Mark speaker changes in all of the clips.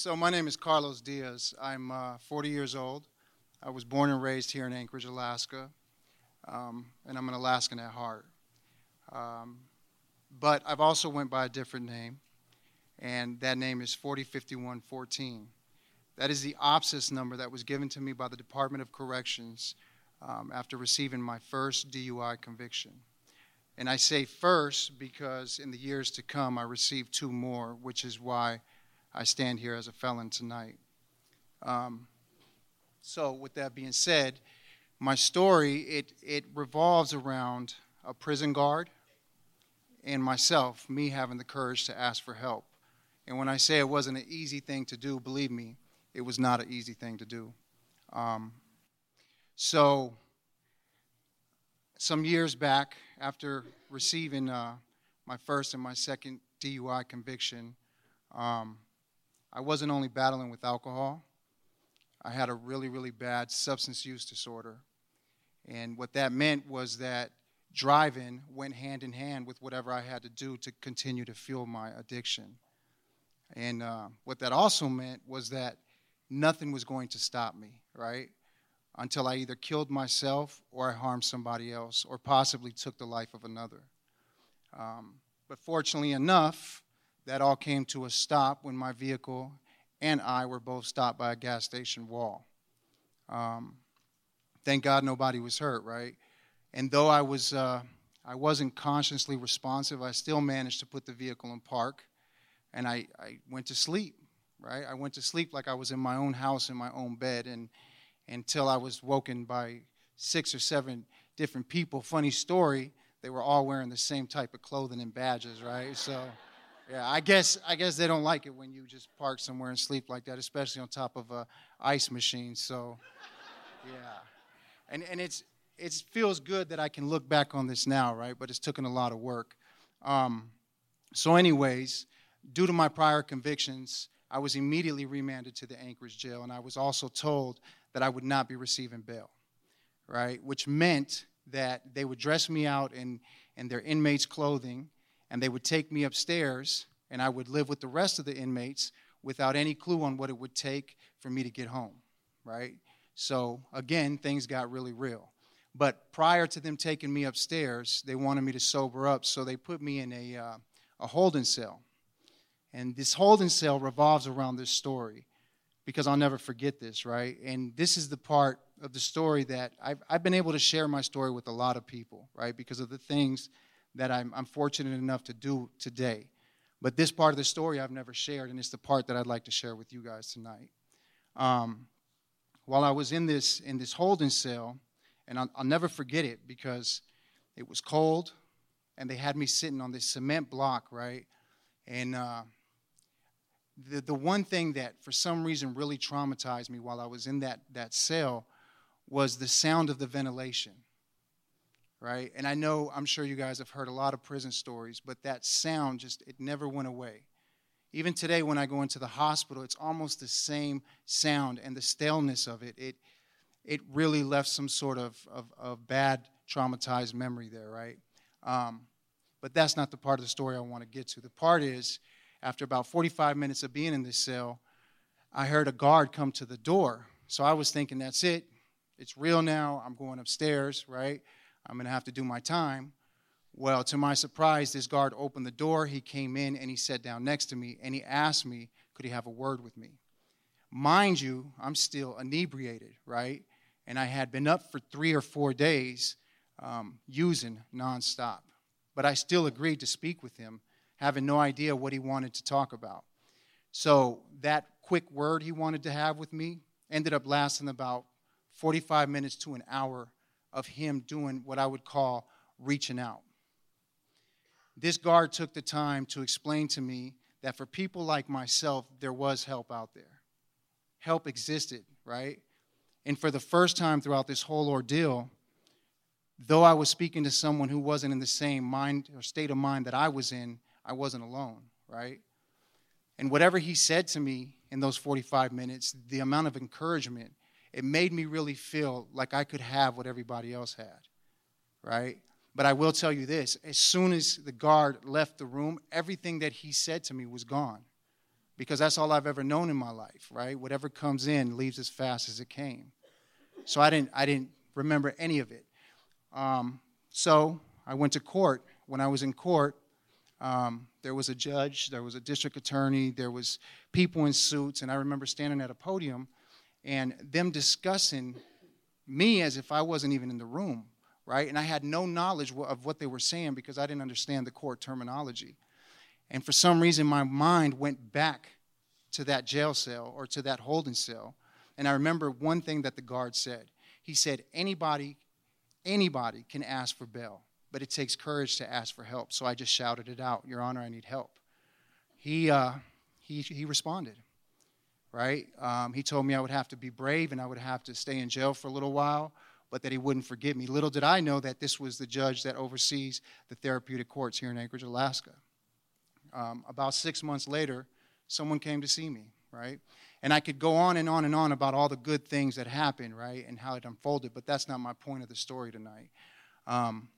Speaker 1: So, my name is Carlos Diaz. I'm uh, 40 years old. I was born and raised here in Anchorage, Alaska, um, and I'm an Alaskan at heart. Um, but I've also went by a different name, and that name is 405114. That is the OPSIS number that was given to me by the Department of Corrections um, after receiving my first DUI conviction. And I say first because in the years to come I received two more, which is why I stand here as a felon tonight. Um, so, with that being said, my story it it revolves around a prison guard and myself, me having the courage to ask for help. And when I say it wasn't an easy thing to do, believe me, it was not an easy thing to do. Um, so, some years back, after receiving uh, my first and my second DUI conviction, um, I wasn't only battling with alcohol, I had a really, really bad substance use disorder. And what that meant was that driving went hand in hand with whatever I had to do to continue to fuel my addiction. And uh, what that also meant was that nothing was going to stop me, right? Until I either killed myself or I harmed somebody else or possibly took the life of another. Um, but fortunately enough, that all came to a stop when my vehicle and I were both stopped by a gas station wall. Um, thank God nobody was hurt, right? And though I was, uh, I wasn't consciously responsive, I still managed to put the vehicle in park, and I, I went to sleep, right? I went to sleep like I was in my own house in my own bed, and until I was woken by six or seven different people. Funny story, they were all wearing the same type of clothing and badges, right? So. Yeah, I guess I guess they don't like it when you just park somewhere and sleep like that, especially on top of a ice machine. So, yeah, and and it's it feels good that I can look back on this now, right? But it's taken a lot of work. Um, so, anyways, due to my prior convictions, I was immediately remanded to the Anchorage jail, and I was also told that I would not be receiving bail, right? Which meant that they would dress me out in in their inmates' clothing and they would take me upstairs, and I would live with the rest of the inmates without any clue on what it would take for me to get home, right? So, again, things got really real. But prior to them taking me upstairs, they wanted me to sober up, so they put me in a, uh, a holding cell. And this holding cell revolves around this story because I'll never forget this, right? And this is the part of the story that I've, I've been able to share my story with a lot of people, right? Because of the things that I'm, I'm fortunate enough to do today. But this part of the story I've never shared, and it's the part that I'd like to share with you guys tonight. Um, while I was in this in this holding cell, and I'll, I'll, never forget it because it was cold, and they had me sitting on this cement block, right? And uh, the the one thing that for some reason really traumatized me while I was in that that cell was the sound of the ventilation right? And I know, I'm sure you guys have heard a lot of prison stories, but that sound just, it never went away. Even today, when I go into the hospital, it's almost the same sound and the staleness of it. It, it really left some sort of, of, of bad, traumatized memory there, right? Um, but that's not the part of the story I want to get to. The part is, after about 45 minutes of being in this cell, I heard a guard come to the door. So I was thinking, that's it. It's real now. I'm going upstairs, right? I'm going to have to do my time. Well, to my surprise, this guard opened the door. He came in and he sat down next to me and he asked me, could he have a word with me? Mind you, I'm still inebriated, right? And I had been up for three or four days um, using nonstop. But I still agreed to speak with him, having no idea what he wanted to talk about. So that quick word he wanted to have with me ended up lasting about 45 minutes to an hour of him doing what I would call reaching out. This guard took the time to explain to me that for people like myself, there was help out there. Help existed, right? And for the first time throughout this whole ordeal, though I was speaking to someone who wasn't in the same mind or state of mind that I was in, I wasn't alone, right? And whatever he said to me in those 45 minutes, the amount of encouragement it made me really feel like I could have what everybody else had, right? But I will tell you this as soon as the guard left the room, everything that he said to me was gone, because that's all I've ever known in my life, right? Whatever comes in leaves as fast as it came. So I didn't, I didn't remember any of it. Um, so I went to court. When I was in court, um, there was a judge, there was a district attorney, there was people in suits, and I remember standing at a podium and them discussing me as if I wasn't even in the room, right? And I had no knowledge of what they were saying because I didn't understand the court terminology. And for some reason, my mind went back to that jail cell or to that holding cell. And I remember one thing that the guard said. He said, Anybody, anybody can ask for bail but it takes courage to ask for help. So I just shouted it out, Your Honor, I need help. He, uh, he, he responded, right? Um, he told me I would have to be brave and I would have to stay in jail for a little while, but that he wouldn't forgive me. Little did I know that this was the judge that oversees the therapeutic courts here in Anchorage, Alaska. Um, about six months later, someone came to see me, right? And I could go on and on and on about all the good things that happened, right, and how it unfolded, but that's not my point of the story tonight. Um,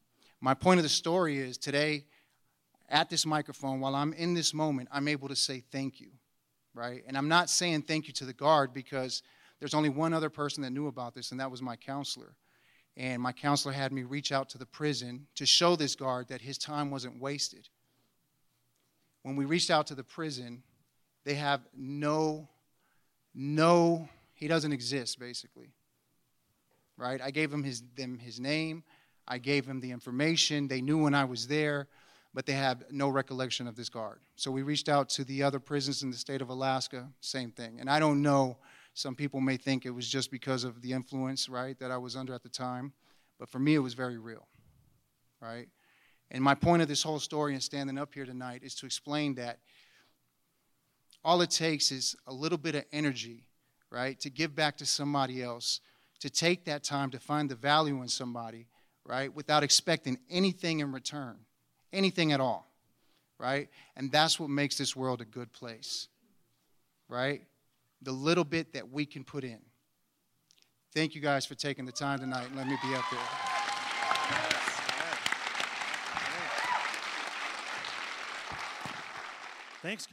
Speaker 1: my point of the story is today, at this microphone, while I'm in this moment, I'm able to say thank you, right? And I'm not saying thank you to the guard because there's only one other person that knew about this, and that was my counselor. And my counselor had me reach out to the prison to show this guard that his time wasn't wasted. When we reached out to the prison, they have no, no, he doesn't exist, basically. Right? I gave him his, them his name. I gave them the information. They knew when I was there, but they have no recollection of this guard. So we reached out to the other prisons in the state of Alaska, same thing. And I don't know, some people may think it was just because of the influence, right, that I was under at the time, but for me it was very real, right? And my point of this whole story and standing up here tonight is to explain that all it takes is a little bit of energy, right, to give back to somebody else, to take that time to find the value in somebody right? Without expecting anything in return, anything at all, right? And that's what makes this world a good place, right? The little bit that we can put in. Thank you guys for taking the time tonight and let me be up there.
Speaker 2: Thanks.